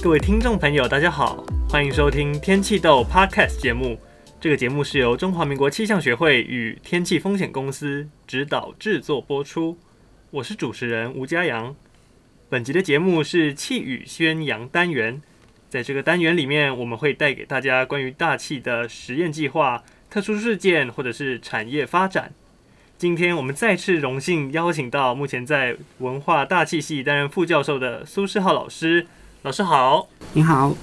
各位听众朋友，大家好，欢迎收听天气豆 Podcast 节目。这个节目是由中华民国气象学会与天气风险公司指导制作播出。我是主持人吴佳阳。本集的节目是气宇轩扬单元，在这个单元里面，我们会带给大家关于大气的实验计划、特殊事件或者是产业发展。今天我们再次荣幸邀请到目前在文化大气系担任副教授的苏世浩老师。老师好，你好。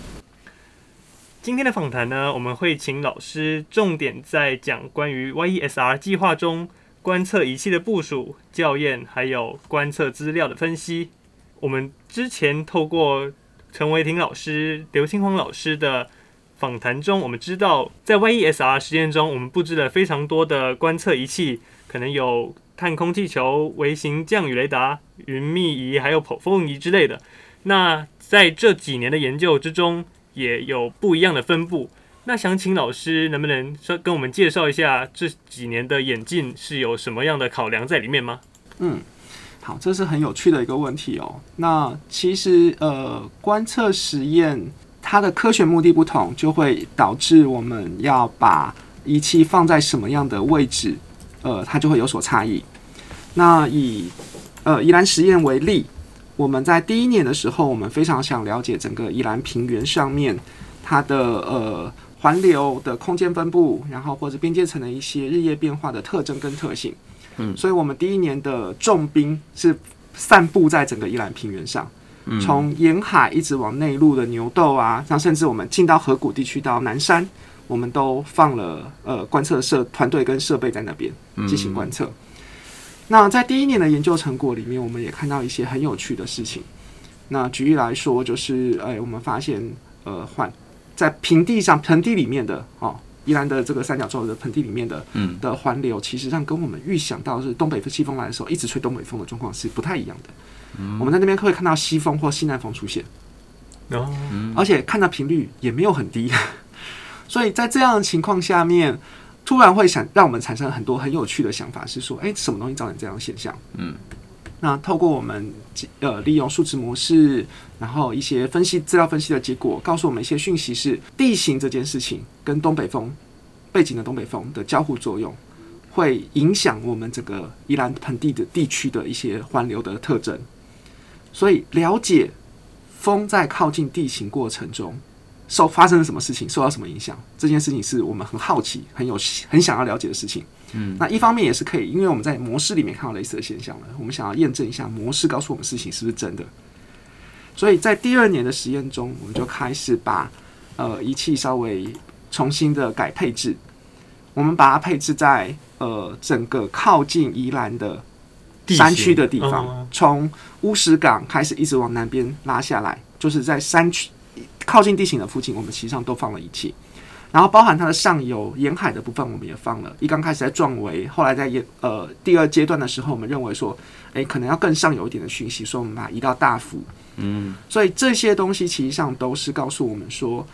今天的访谈呢，我们会请老师重点在讲关于 YESR 计划中观测仪器的部署、校验，还有观测资料的分析。我们之前透过陈维廷老师、刘清煌老师的访谈中，我们知道在 YESR 实验中，我们布置了非常多的观测仪器。可能有探空气球、微型降雨雷达、云密仪，还有剖风仪之类的。那在这几年的研究之中，也有不一样的分布。那想请老师能不能说跟我们介绍一下这几年的演进是有什么样的考量在里面吗？嗯，好，这是很有趣的一个问题哦。那其实呃，观测实验它的科学目的不同，就会导致我们要把仪器放在什么样的位置。呃，它就会有所差异。那以呃宜兰实验为例，我们在第一年的时候，我们非常想了解整个宜兰平原上面它的呃环流的空间分布，然后或者边界层的一些日夜变化的特征跟特性。嗯，所以我们第一年的重兵是散布在整个宜兰平原上，从沿海一直往内陆的牛斗啊，像甚至我们进到河谷地区到南山。我们都放了呃观测设团队跟设备在那边进行观测。那在第一年的研究成果里面，我们也看到一些很有趣的事情。那举例来说，就是哎，我们发现呃环在平地上盆地里面的哦，宜兰的这个三角洲的盆地里面的嗯的环流，其实上跟我们预想到是东北风季风来的时候一直吹东北风的状况是不太一样的。嗯我们在那边会看到西风或西南风出现，哦，而且看到频率也没有很低。所以在这样的情况下面，突然会想让我们产生很多很有趣的想法，是说，哎，什么东西造成这样的现象？嗯，那透过我们呃利用数值模式，然后一些分析资料分析的结果，告诉我们一些讯息是地形这件事情跟东北风背景的东北风的交互作用，会影响我们整个宜兰盆地的地区的一些环流的特征。所以了解风在靠近地形过程中。受发生了什么事情，受到什么影响？这件事情是我们很好奇、很有很想要了解的事情。嗯，那一方面也是可以，因为我们在模式里面看到类似的现象了，我们想要验证一下模式告诉我们事情是不是真的。所以在第二年的实验中，我们就开始把呃仪器稍微重新的改配置，我们把它配置在呃整个靠近宜兰的山区的地方，从乌石港开始一直往南边拉下来，就是在山区。靠近地形的附近，我们实际上都放了仪器，然后包含它的上游沿海的部分，我们也放了。一刚开始在壮围，后来在沿呃第二阶段的时候，我们认为说，哎，可能要更上游一点的讯息，所以我们把它移到大幅。嗯，所以这些东西其实上都是告诉我们说，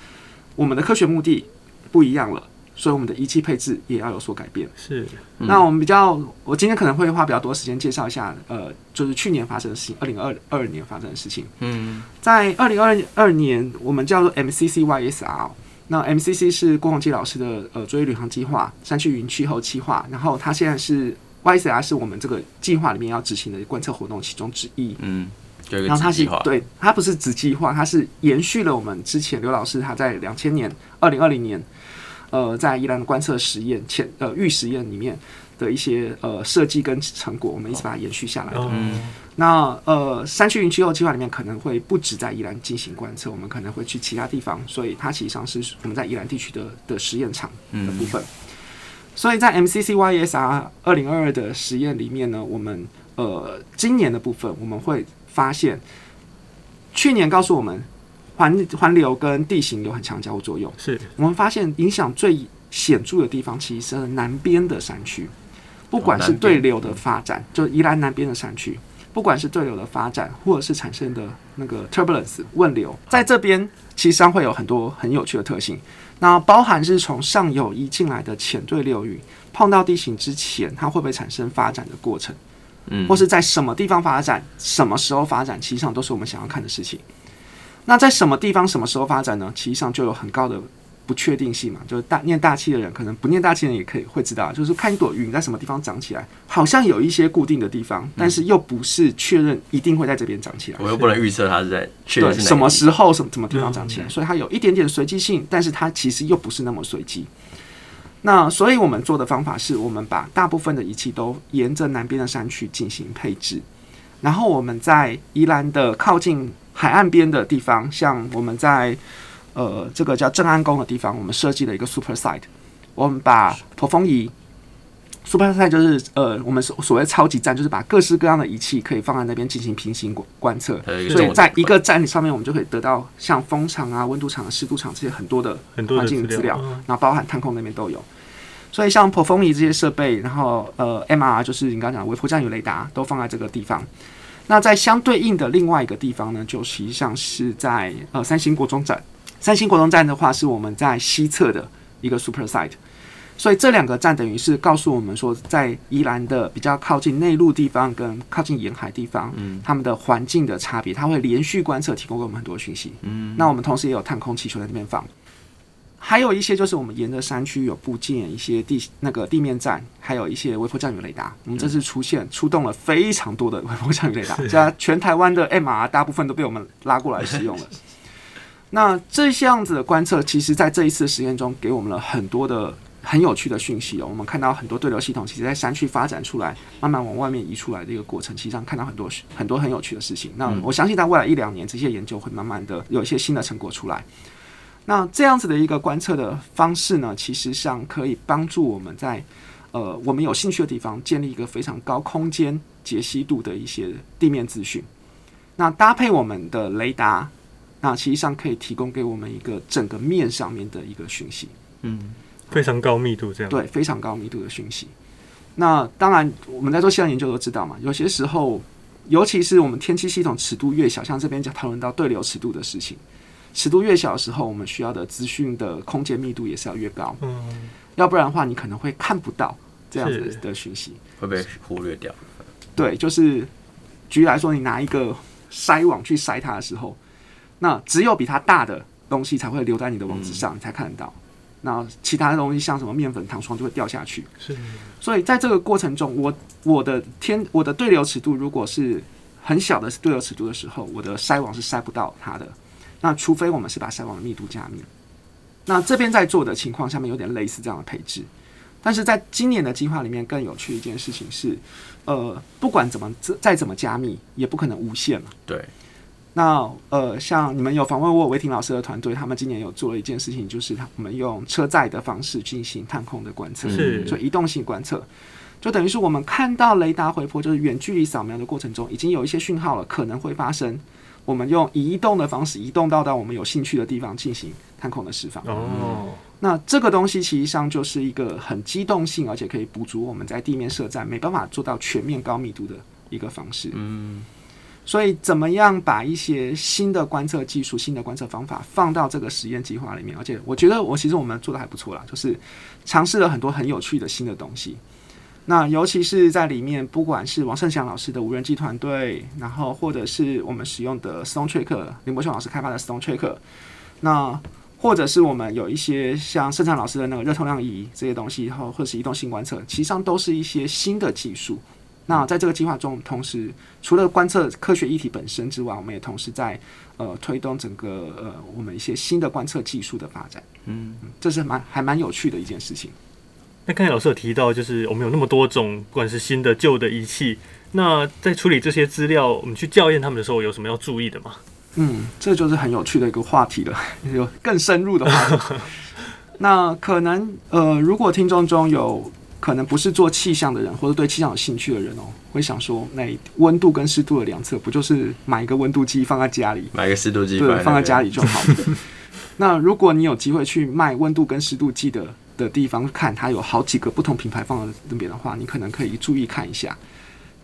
我们的科学目的不一样了。所以我们的仪器配置也要有所改变。是，那我们比较，我今天可能会花比较多时间介绍一下，呃，就是去年发生的事情，二零二二年发生的事情。嗯，在二零二二年，我们叫做 MCC YSR，那 MCC 是郭宏基老师的呃卓越旅行计划山区云气候计划，然后他现在是 YSR 是我们这个计划里面要执行的观测活动其中之一。嗯，然后他是对，它不是子计划，它是延续了我们之前刘老师他在两千年二零二零年。呃，在宜兰的观测实验前呃预实验里面的一些呃设计跟成果，我们一直把它延续下来的。嗯、那呃，山区云气候计划里面可能会不止在宜兰进行观测，我们可能会去其他地方，所以它实际上是我们在宜兰地区的的实验场的部分。嗯、所以在 MCC YESR 二零二二的实验里面呢，我们呃今年的部分我们会发现，去年告诉我们。环环流跟地形有很强交互作用，是我们发现影响最显著的地方，其实是南边的山区，不管是对流的发展，就宜兰南边的山区，不管是对流的发展，或者是产生的那个 turbulence 问流，在这边其实上会有很多很有趣的特性。那包含是从上游移进来的浅对流域碰到地形之前，它会不会产生发展的过程？嗯，或是在什么地方发展，什么时候发展，其实上都是我们想要看的事情。那在什么地方、什么时候发展呢？其实上就有很高的不确定性嘛。就是大念大气的人，可能不念大气的人也可以会知道，就是看一朵云在什么地方长起来，好像有一些固定的地方，但是又不是确认一定会在这边长起来。我又不能预测它是在确对什么时候、什么什么地方长起来，所以它有一点点随机性，但是它其实又不是那么随机。那所以我们做的方法是，我们把大部分的仪器都沿着南边的山区进行配置，然后我们在宜兰的靠近海岸边的地方，像我们在呃这个叫正安宫的地方，我们设计了一个 super site，我们把驼峰仪 super site 就是呃我们所所谓超级站，就是把各式各样的仪器可以放在那边进行平行观测，所以在一个站上面，我们就可以得到像风场啊、温度场、湿度场这些很多的环境资料，然后包含探控那边都有。所以像颇风仪这些设备，然后呃 MR 就是你刚刚讲的微波降雨雷达都放在这个地方。那在相对应的另外一个地方呢，就实际上是在呃三星国中站。三星国中站的话，是我们在西侧的一个 super site。所以这两个站等于是告诉我们说，在宜兰的比较靠近内陆地方跟靠近沿海地方，嗯，他们的环境的差别，它会连续观测提供给我们很多讯息。嗯，那我们同时也有探空气球在那边放。还有一些就是我们沿着山区有部建一些地那个地面站，还有一些微波降雨雷达。我们这次出现出动了非常多的微波降雨雷达，加全台湾的 MR 大部分都被我们拉过来使用了。那这些样子的观测，其实在这一次实验中给我们了很多的很有趣的讯息哦。我们看到很多对流系统，其实在山区发展出来，慢慢往外面移出来的一个过程，其实上看到很多 很多很有趣的事情。那我相信在未来一两年，这些研究会慢慢的有一些新的成果出来。那这样子的一个观测的方式呢，其实上可以帮助我们在呃我们有兴趣的地方建立一个非常高空间解析度的一些地面资讯。那搭配我们的雷达，那其实上可以提供给我们一个整个面上面的一个讯息。嗯，非常高密度这样。对，非常高密度的讯息。那当然，我们在做气象研究都知道嘛，有些时候，尤其是我们天气系统尺度越小，像这边讲讨论到对流尺度的事情。尺度越小的时候，我们需要的资讯的空间密度也是要越高。嗯，要不然的话，你可能会看不到这样子的讯息，会被忽略掉。对，就是举例来说，你拿一个筛网去筛它的时候，那只有比它大的东西才会留在你的网子上，你才看得到。那其他的东西，像什么面粉、糖霜就会掉下去。是。所以在这个过程中，我我的天，我的对流尺度如果是很小的对流尺度的时候，我的筛网是筛不到它的。那除非我们是把筛网的密度加密，那这边在做的情况下面有点类似这样的配置，但是在今年的计划里面更有趣一件事情是，呃，不管怎么再怎么加密，也不可能无限嘛。对。那呃，像你们有访问过韦廷老师的团队，他们今年有做了一件事情，就是他们用车载的方式进行探空的观测，是就移动性观测，就等于是我们看到雷达回波，就是远距离扫描的过程中，已经有一些讯号了，可能会发生。我们用移动的方式移动到到我们有兴趣的地方进行探空的释放。哦，那这个东西其实上就是一个很机动性，而且可以补足我们在地面设站没办法做到全面高密度的一个方式。嗯，所以怎么样把一些新的观测技术、新的观测方法放到这个实验计划里面？而且我觉得我其实我们做的还不错啦，就是尝试了很多很有趣的新的东西。那尤其是在里面，不管是王胜祥老师的无人机团队，然后或者是我们使用的 Stone Tracker 林伯雄老师开发的 Stone Tracker，那或者是我们有一些像盛昌老师的那个热透量仪这些东西，然后或者是移动性观测，其实上都是一些新的技术。那在这个计划中，同时除了观测科学议题本身之外，我们也同时在呃推动整个呃我们一些新的观测技术的发展。嗯，这是蛮还蛮有趣的一件事情。那刚才老师有提到，就是我们有那么多种，不管是新的、旧的仪器，那在处理这些资料，我们去校验他们的时候，有什么要注意的吗？嗯，这就是很有趣的一个话题了，有更深入的话题。那可能呃，如果听众中有可能不是做气象的人，或者对气象有兴趣的人哦，会想说，那温度跟湿度的量测，不就是买一个温度计放在家里，买一个湿度计，对，放在家里就好。那如果你有机会去卖温度跟湿度计的，的地方看，它有好几个不同品牌放在那边的话，你可能可以注意看一下，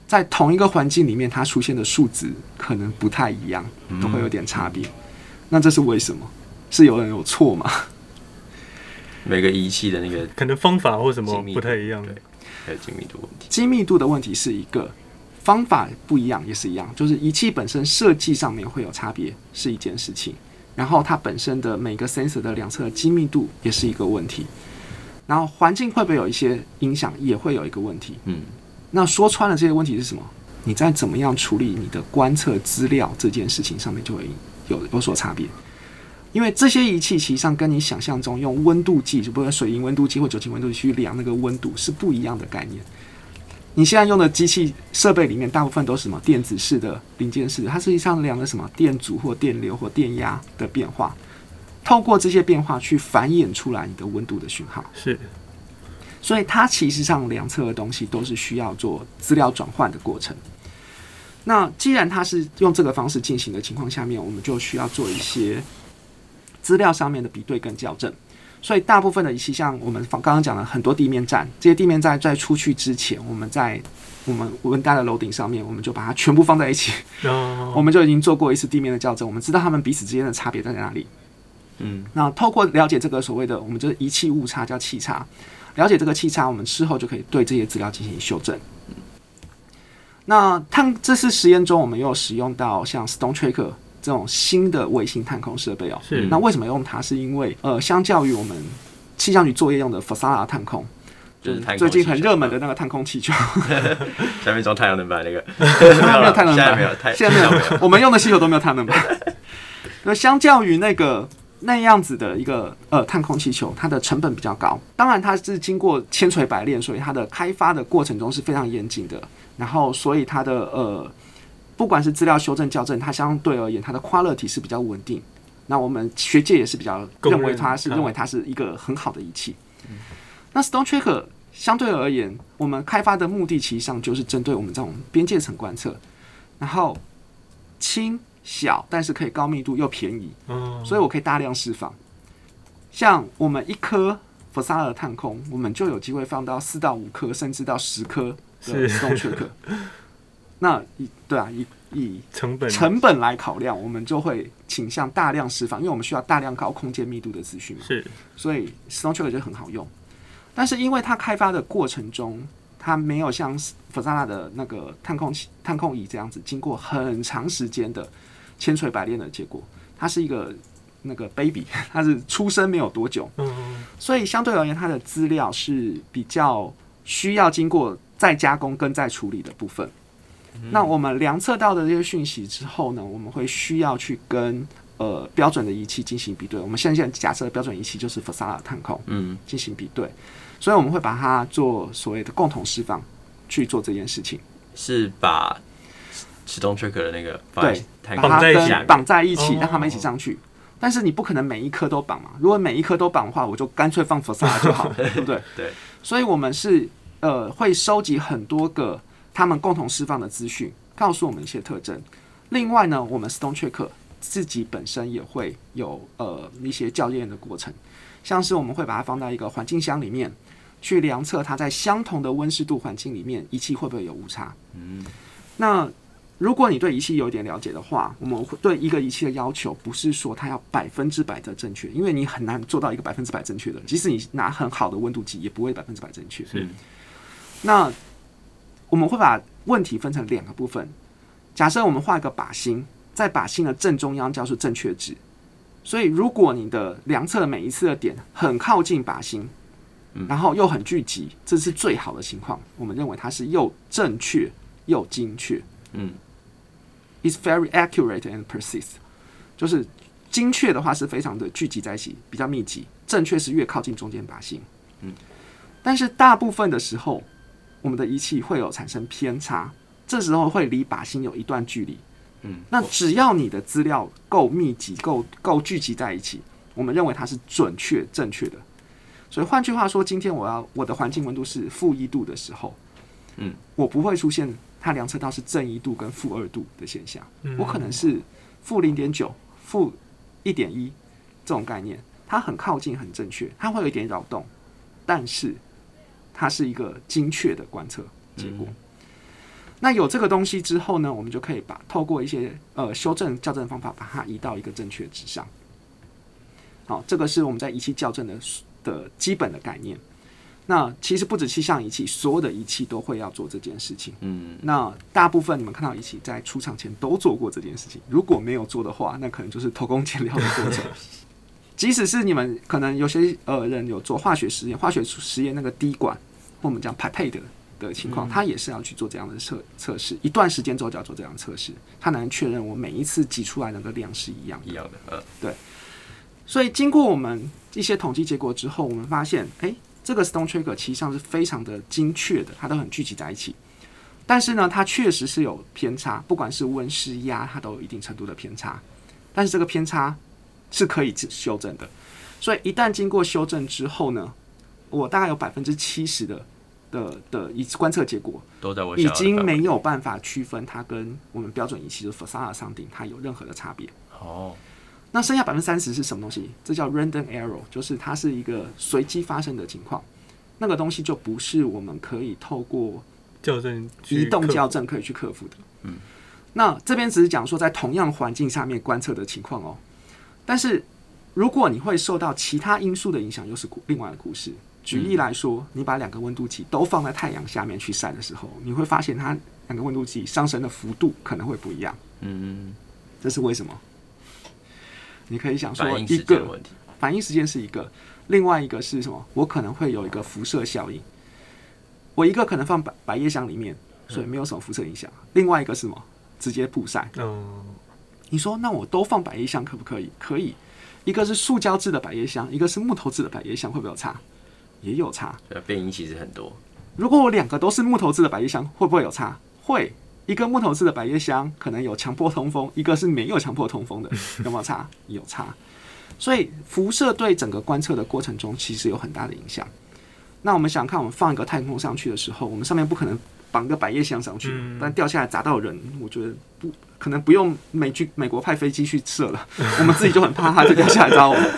在同一个环境里面，它出现的数值可能不太一样，都会有点差别。那这是为什么？是有人有错吗？每个仪器的那个可能方法或什么不太一样。对，还有精密度问题。精密度的问题是一个方法不一样也是一样，就是仪器本身设计上面会有差别是一件事情，然后它本身的每个 sensor 的两侧的精密度也是一个问题，然后环境会不会有一些影响，也会有一个问题。嗯，那说穿了这些问题是什么？你在怎么样处理你的观测资料这件事情上面就会有有所差别。因为这些仪器其实上跟你想象中用温度计，就不是水银温度计或酒精温度计去量那个温度是不一样的概念。你现在用的机器设备里面，大部分都是什么电子式的零件式的，它实际上量的什么电阻或电流或电压的变化，透过这些变化去繁衍出来你的温度的讯号。是，所以它其实上量测的东西都是需要做资料转换的过程。那既然它是用这个方式进行的情况下面，我们就需要做一些。资料上面的比对跟校正，所以大部分的仪器，像我们刚刚讲的很多地面站，这些地面站在出去之前，我们在我们温带的楼顶上面，我们就把它全部放在一起，我们就已经做过一次地面的校正，我们知道它们彼此之间的差别在哪里。嗯，那透过了解这个所谓的我们就是仪器误差叫气差，了解这个气差，我们事后就可以对这些资料进行修正。那探这次实验中，我们又使用到像 Stone Tracker。这种新的卫星探空设备哦，是那为什么用它？是因为呃，相较于我们气象局作业用的 FOSALA 探空，就是最近很热门的那个探空气球，下面装太阳能板那个，没有太阳能板，没有太，现在没有，我们用的气球都没有太阳能板。那相较于那个那样子的一个呃探空气球，它的成本比较高。当然，它是经过千锤百炼，所以它的开发的过程中是非常严谨的。然后，所以它的呃。不管是资料修正校正，它相对而言，它的 quality 是比较稳定。那我们学界也是比较认为它是认为它是一个很好的仪器。那 Stone Tracker 相对而言，我们开发的目的其实上就是针对我们这种边界层观测，然后轻小，但是可以高密度又便宜。嗯所以我可以大量释放。像我们一颗 FOSALA 的探空，我们就有机会放到四到五颗，甚至到十颗的 Stone Tracker。那以对啊，以以成本成本来考量，我们就会倾向大量释放，因为我们需要大量高空间密度的资讯嘛。是，所以 Stone Tracker 就很好用。但是因为它开发的过程中，它没有像 FOSALA 的那个探空器、探空仪这样子，经过很长时间的千锤百炼的结果，它是一个那个 baby，它是出生没有多久。嗯。所以相对而言，它的资料是比较需要经过再加工跟再处理的部分。那我们量测到的这些讯息之后呢，我们会需要去跟呃标准的仪器进行比对。我们现在假设的标准仪器就是 FOSALA 探空，嗯，进行比对。所以我们会把它做所谓的共同释放去做这件事情。是把 Stone Tracker 的那个对，把它跟绑在一起，让他们一起上去。但是你不可能每一颗都绑嘛？如果每一颗都绑的话，我就干脆放 FOSALA 就好了，对不对？对。所以我们是呃会收集很多个。他们共同释放的资讯告诉我们一些特征。另外呢，我们 Stone Tracker 自己本身也会有呃一些校验的过程，像是我们会把它放到一个环境箱里面去量测它在相同的温湿度环境里面仪器会不会有误差。嗯，那如果你对仪器有一点了解的话，我们会对一个仪器的要求不是说它要百分之百的正确，因为你很难做到一个百分之百正确的，即使你拿很好的温度计也不会百分之百正确。是，那。我们会把问题分成两个部分。假设我们画一个靶心，在靶心的正中央叫做正确值。所以，如果你的量测每一次的点很靠近靶心，然后又很聚集，这是最好的情况。我们认为它是又正确又精确。嗯，It's very accurate and precise。就是精确的话是非常的聚集在一起，比较密集；正确是越靠近中间靶心。嗯，但是大部分的时候。我们的仪器会有产生偏差，这时候会离靶心有一段距离。嗯，那只要你的资料够密集、够够聚集在一起，我们认为它是准确正确的。所以换句话说，今天我要我的环境温度是负一度的时候，嗯，我不会出现它量测到是正一度跟负二度的现象，我可能是负零点九、负一点一这种概念，它很靠近、很正确，它会有一点扰动，但是。它是一个精确的观测结果。那有这个东西之后呢，我们就可以把透过一些呃修正校正方法，把它移到一个正确值上。好，这个是我们在仪器校正的的基本的概念。那其实不止气象仪器，所有的仪器都会要做这件事情。嗯，那大部分你们看到仪器在出厂前都做过这件事情，如果没有做的话，那可能就是偷工减料的过程。即使是你们可能有些呃人有做化学实验，化学实验那个滴管，或我们讲排配的的情况，它也是要去做这样的测测试，一段时间之后就要做这样的测试，它能确认我每一次挤出来的那个量是一样。一样的，呃，对。所以经过我们一些统计结果之后，我们发现，哎、欸，这个 stone Trigger 其实上是非常的精确的，它都很聚集在一起。但是呢，它确实是有偏差，不管是温湿压，它都有一定程度的偏差。但是这个偏差是可以修正的。所以一旦经过修正之后呢，我大概有百分之七十的的的一次观测结果都在我已经没有办法区分它跟我们标准仪器就是 Fasana sounding 它有任何的差别。哦。那剩下百分之三十是什么东西？这叫 random error，就是它是一个随机发生的情况。那个东西就不是我们可以透过校正、移动校正可以去克服的。嗯，那这边只是讲说在同样环境下面观测的情况哦。但是如果你会受到其他因素的影响，又是另外的故事。举例来说，你把两个温度计都放在太阳下面去晒的时候，你会发现它两个温度计上升的幅度可能会不一样。嗯，这是为什么？你可以想说，一个反应时间是一个，另外一个是什么？我可能会有一个辐射效应。我一个可能放百百叶箱里面，所以没有什么辐射影响。另外一个是什么？直接曝晒。嗯你说那我都放百叶箱可不可以？可以。一个是塑胶制的百叶箱，一个是木头制的百叶箱，会不会有差？也有差。变音其实很多。如果我两个都是木头制的百叶箱，会不会有差？会。一个木头制的百叶箱可能有强迫通风，一个是没有强迫通风的，有没有差？有差。所以辐射对整个观测的过程中其实有很大的影响。那我们想看，我们放一个太空上去的时候，我们上面不可能绑个百叶箱上去，但掉下来砸到人，我觉得不可能，不用美军美国派飞机去射了，我们自己就很怕它就掉下来砸我们。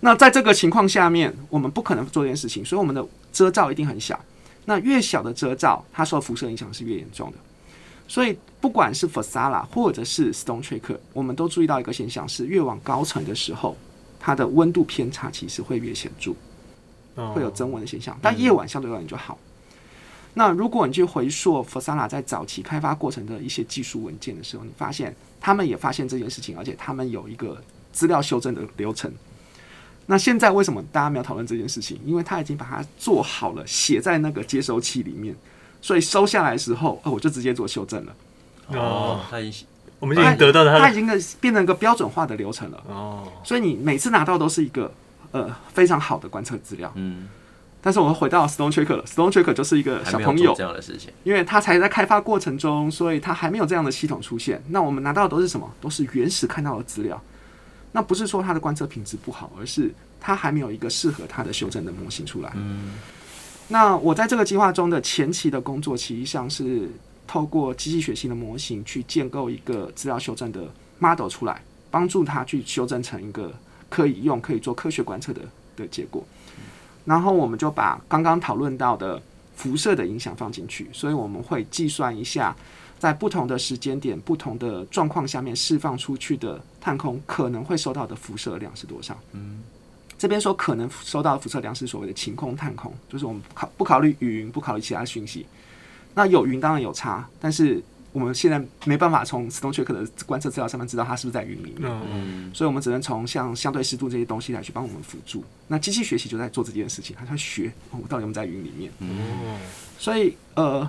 那在这个情况下面，我们不可能做这件事情，所以我们的遮罩一定很小。那越小的遮罩，它受辐射影响是越严重的。所以，不管是 f a s a l a 或者是 Stone Tracker，我们都注意到一个现象是，越往高层的时候，它的温度偏差其实会越显著，会有增温的现象。但夜晚相对而言就好。那如果你去回溯 Fasana 在早期开发过程的一些技术文件的时候，你发现他们也发现这件事情，而且他们有一个资料修正的流程。那现在为什么大家没有讨论这件事情？因为他已经把它做好了，写在那个接收器里面。所以收下来的时候，哦，我就直接做修正了。哦，他已经，我们已经得到他，他已经变成一个标准化的流程了。哦，所以你每次拿到都是一个呃非常好的观测资料。嗯，但是我们回到 Stone Tracker 了，Stone Tracker 就是一个小朋友这样的事情，因为他才在开发过程中，所以他还没有这样的系统出现。那我们拿到的都是什么？都是原始看到的资料。那不是说它的观测品质不好，而是它还没有一个适合它的修正的模型出来。嗯。那我在这个计划中的前期的工作，其实上是透过机器学习的模型去建构一个资料修正的 model 出来，帮助它去修正成一个可以用、可以做科学观测的的结果。然后我们就把刚刚讨论到的辐射的影响放进去，所以我们会计算一下，在不同的时间点、不同的状况下面释放出去的探空可能会收到的辐射量是多少。嗯。这边说可能收到的辐射量是所谓的晴空探空，就是我们考不考虑云，不考虑其他讯息。那有云当然有差，但是我们现在没办法从 Stone Tracker 的观测资料上面知道它是不是在云里面，嗯，所以我们只能从像相对湿度这些东西来去帮我们辅助。那机器学习就在做这件事情，它在学我到底有没有在云里面。嗯，所以呃，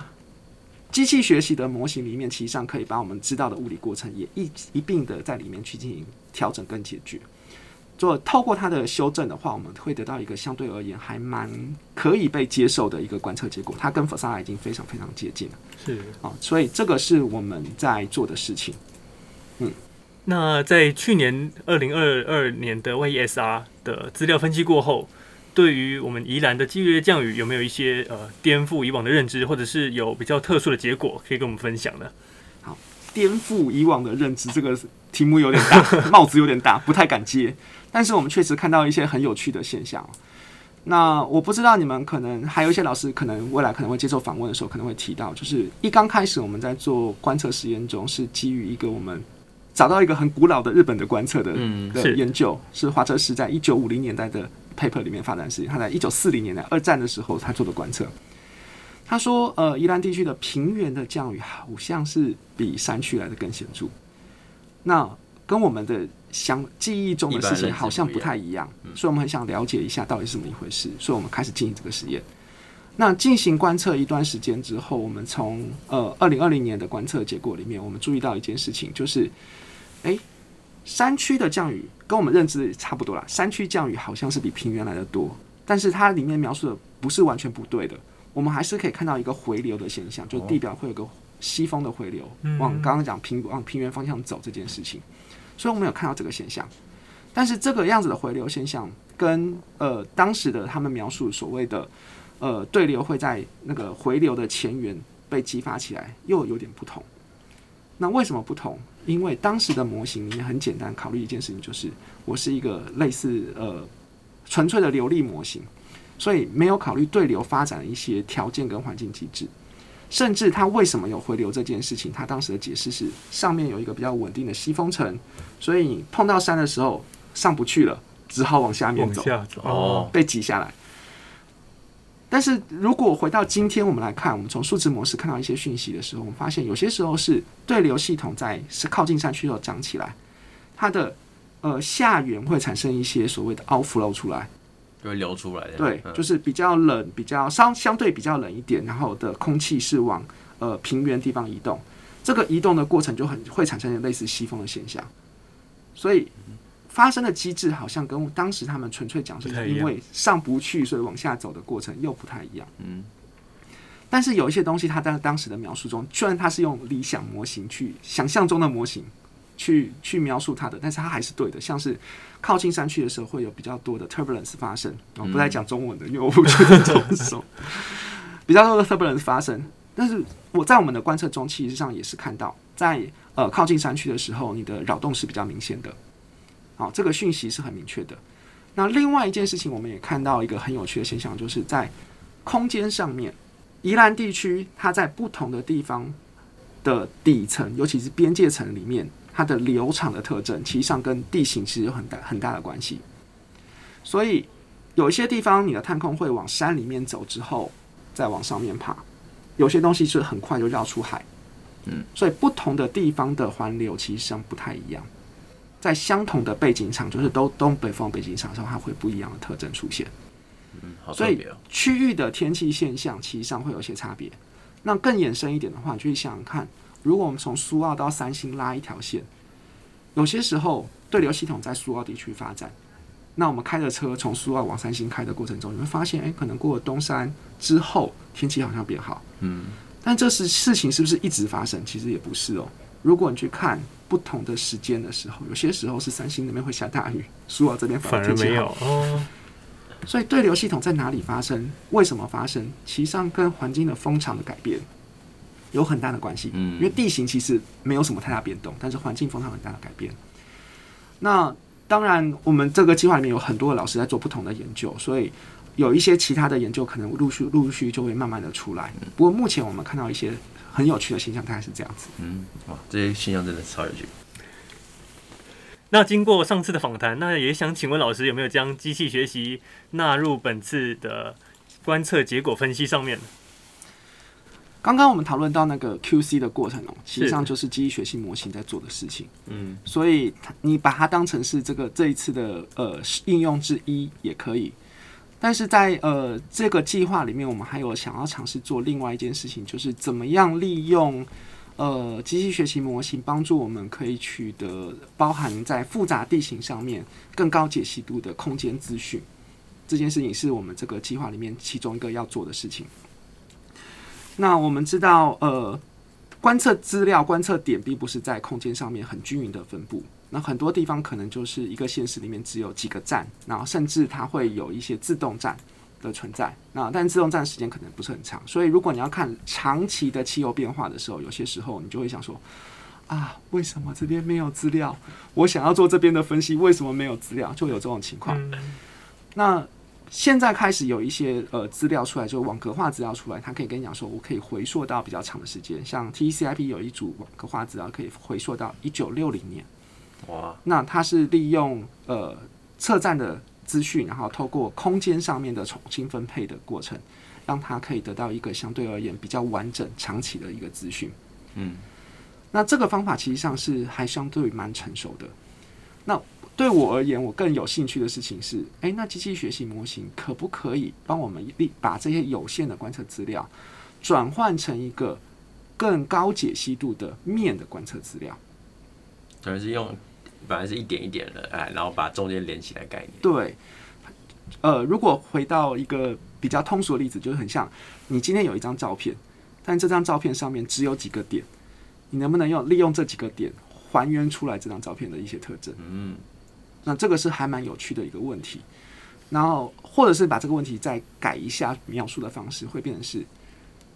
机器学习的模型里面，其实上可以把我们知道的物理过程也一一并的在里面去进行调整跟解决。做透过它的修正的话，我们会得到一个相对而言还蛮可以被接受的一个观测结果。它跟 Fasana 已经非常非常接近了。是啊，所以这个是我们在做的事情。嗯，那在去年二零二二年的 YESR 的资料分析过后，对于我们宜兰的激烈降雨有没有一些呃颠覆以往的认知，或者是有比较特殊的结果可以跟我们分享呢？好，颠覆以往的认知，这个题目有点大，帽子有点大，不太敢接。但是我们确实看到一些很有趣的现象。那我不知道你们可能还有一些老师可能未来可能会接受访问的时候可能会提到，就是一刚开始我们在做观测实验中，是基于一个我们找到一个很古老的日本的观测的的研究，是华泽师在一九五零年代的 paper 里面发展实验。他在一九四零年代二战的时候，他做的观测。他说，呃，宜兰地区的平原的降雨好像是比山区来的更显著。那跟我们的想记忆中的事情好像不太一样，所以我们很想了解一下到底是怎么一回事。所以我们开始进行这个实验。那进行观测一段时间之后，我们从呃二零二零年的观测结果里面，我们注意到一件事情，就是，哎，山区的降雨跟我们认知差不多啦。山区降雨好像是比平原来的多，但是它里面描述的不是完全不对的。我们还是可以看到一个回流的现象，就是地表会有个西风的回流，往刚刚讲平往平原方向走这件事情。所以我们有看到这个现象，但是这个样子的回流现象跟呃当时的他们描述所谓的。呃，对流会在那个回流的前缘被激发起来，又有点不同。那为什么不同？因为当时的模型里面很简单，考虑一件事情，就是我是一个类似呃纯粹的流力模型，所以没有考虑对流发展的一些条件跟环境机制。甚至它为什么有回流这件事情，它当时的解释是上面有一个比较稳定的西风层，所以碰到山的时候上不去了，只好往下面走，哦，被挤下来。但是如果回到今天，我们来看，我们从数值模式看到一些讯息的时候，我们发现有些时候是对流系统在是靠近山区后长起来，它的呃下缘会产生一些所谓的 outflow 出来，就会流出来的。对，就是比较冷，比较相相对比较冷一点，然后的空气是往呃平原地方移动，这个移动的过程就很会产生类似西风的现象，所以。发生的机制好像跟当时他们纯粹讲是因为上不去，所以往下走的过程又不太一样。嗯，但是有一些东西，它在当时的描述中，虽然它是用理想模型去想象中的模型去去描述它的，但是它还是对的。像是靠近山区的时候，会有比较多的 turbulence 发生。我不再讲中文的，因为我不觉得中熟。比较多的 turbulence 发生，但是我在我们的观测中，其实上也是看到，在呃靠近山区的时候，你的扰动是比较明显的。好，这个讯息是很明确的。那另外一件事情，我们也看到一个很有趣的现象，就是在空间上面，宜兰地区它在不同的地方的底层，尤其是边界层里面，它的流场的特征，其实上跟地形其实有很大很大的关系。所以有一些地方，你的探空会往山里面走之后，再往上面爬；有些东西是很快就绕出海。嗯，所以不同的地方的环流其实上不太一样。在相同的背景场，就是都东北风背景场上，它会不一样的特征出现。嗯，好。所以区域的天气现象其实上会有些差别。那更延伸一点的话，你就去想想看，如果我们从苏澳到三星拉一条线，有些时候对流系统在苏澳地区发展，那我们开着车从苏澳往三星开的过程中，你会发现，哎、欸，可能过了东山之后，天气好像变好。嗯，但这是事情是不是一直发生？其实也不是哦。如果你去看不同的时间的时候，有些时候是三星那边会下大雨，苏澳这边反而没有哦。所以对流系统在哪里发生？为什么发生？其实上跟环境的风场的改变有很大的关系。嗯，因为地形其实没有什么太大变动，但是环境风场很大的改变。那当然，我们这个计划里面有很多的老师在做不同的研究，所以有一些其他的研究可能陆续陆续就会慢慢的出来。不过目前我们看到一些。很有趣的现象，大概是这样子。嗯，哇，这些现象真的超有趣。那经过上次的访谈，那也想请问老师有没有将机器学习纳入本次的观测结果分析上面？刚刚我们讨论到那个 QC 的过程哦，实际上就是机器学习模型在做的事情。嗯，所以你把它当成是这个这一次的呃应用之一也可以。但是在呃这个计划里面，我们还有想要尝试做另外一件事情，就是怎么样利用呃机器学习模型帮助我们可以取得包含在复杂地形上面更高解析度的空间资讯。这件事情是我们这个计划里面其中一个要做的事情。那我们知道，呃，观测资料、观测点并不是在空间上面很均匀的分布。那很多地方可能就是一个县市里面只有几个站，然后甚至它会有一些自动站的存在。那但自动站时间可能不是很长，所以如果你要看长期的气候变化的时候，有些时候你就会想说啊，为什么这边没有资料？我想要做这边的分析，为什么没有资料？就有这种情况。那现在开始有一些呃资料出来，就是网格化资料出来，它可以跟你讲说，我可以回溯到比较长的时间，像 TCCIP 有一组网格化资料可以回溯到一九六零年。哇，那它是利用呃测站的资讯，然后透过空间上面的重新分配的过程，让它可以得到一个相对而言比较完整、长期的一个资讯。嗯，那这个方法其实上是还相对蛮成熟的。那对我而言，我更有兴趣的事情是，哎、欸，那机器学习模型可不可以帮我们把这些有限的观测资料转换成一个更高解析度的面的观测资料？等于是用，本来是一点一点的，哎，然后把中间连起来概念。对，呃，如果回到一个比较通俗的例子，就是很像你今天有一张照片，但这张照片上面只有几个点，你能不能用利用这几个点还原出来这张照片的一些特征？嗯，那这个是还蛮有趣的一个问题。然后，或者是把这个问题再改一下描述的方式，会变成是，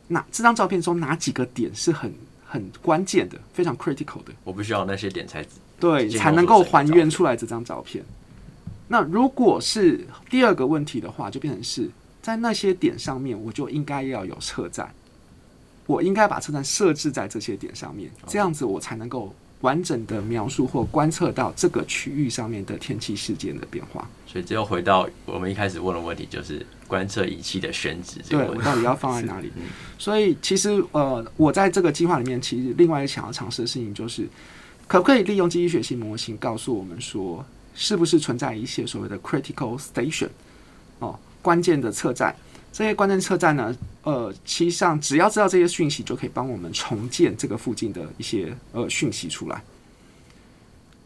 那这张照片中哪几个点是很很关键的，非常 critical 的，我不需要那些点才对才能够还原出来这张照片。那如果是第二个问题的话，就变成是在那些点上面，我就应该要有车站，我应该把车站设置在这些点上面，这样子我才能够完整的描述或观测到这个区域上面的天气事件的变化。所以，这又回到我们一开始问的问题，就是观测仪器的选址，对，我到底要放在哪里？所以，其实呃，我在这个计划里面，其实另外一个想要尝试的事情，就是可不可以利用机器学习模型，告诉我们说，是不是存在一些所谓的 critical station 哦，关键的测站？这些关键车站呢，呃，其实上只要知道这些讯息，就可以帮我们重建这个附近的一些呃讯息出来。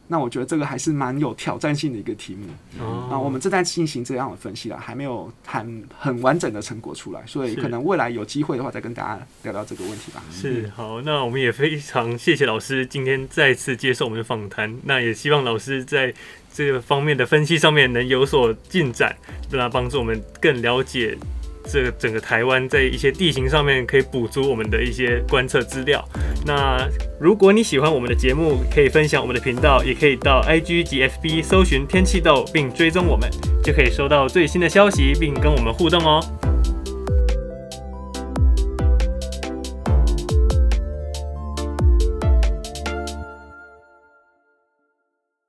那我觉得这个还是蛮有挑战性的一个题目。哦、那我们正在进行这样的分析了，还没有很很完整的成果出来，所以可能未来有机会的话，再跟大家聊聊这个问题吧。是，好，那我们也非常谢谢老师今天再次接受我们的访谈。那也希望老师在这个方面的分析上面能有所进展，让他帮助我们更了解。这个整个台湾在一些地形上面可以补足我们的一些观测资料。那如果你喜欢我们的节目，可以分享我们的频道，也可以到 IG 及 FB 搜寻天气豆，并追踪我们，就可以收到最新的消息，并跟我们互动哦。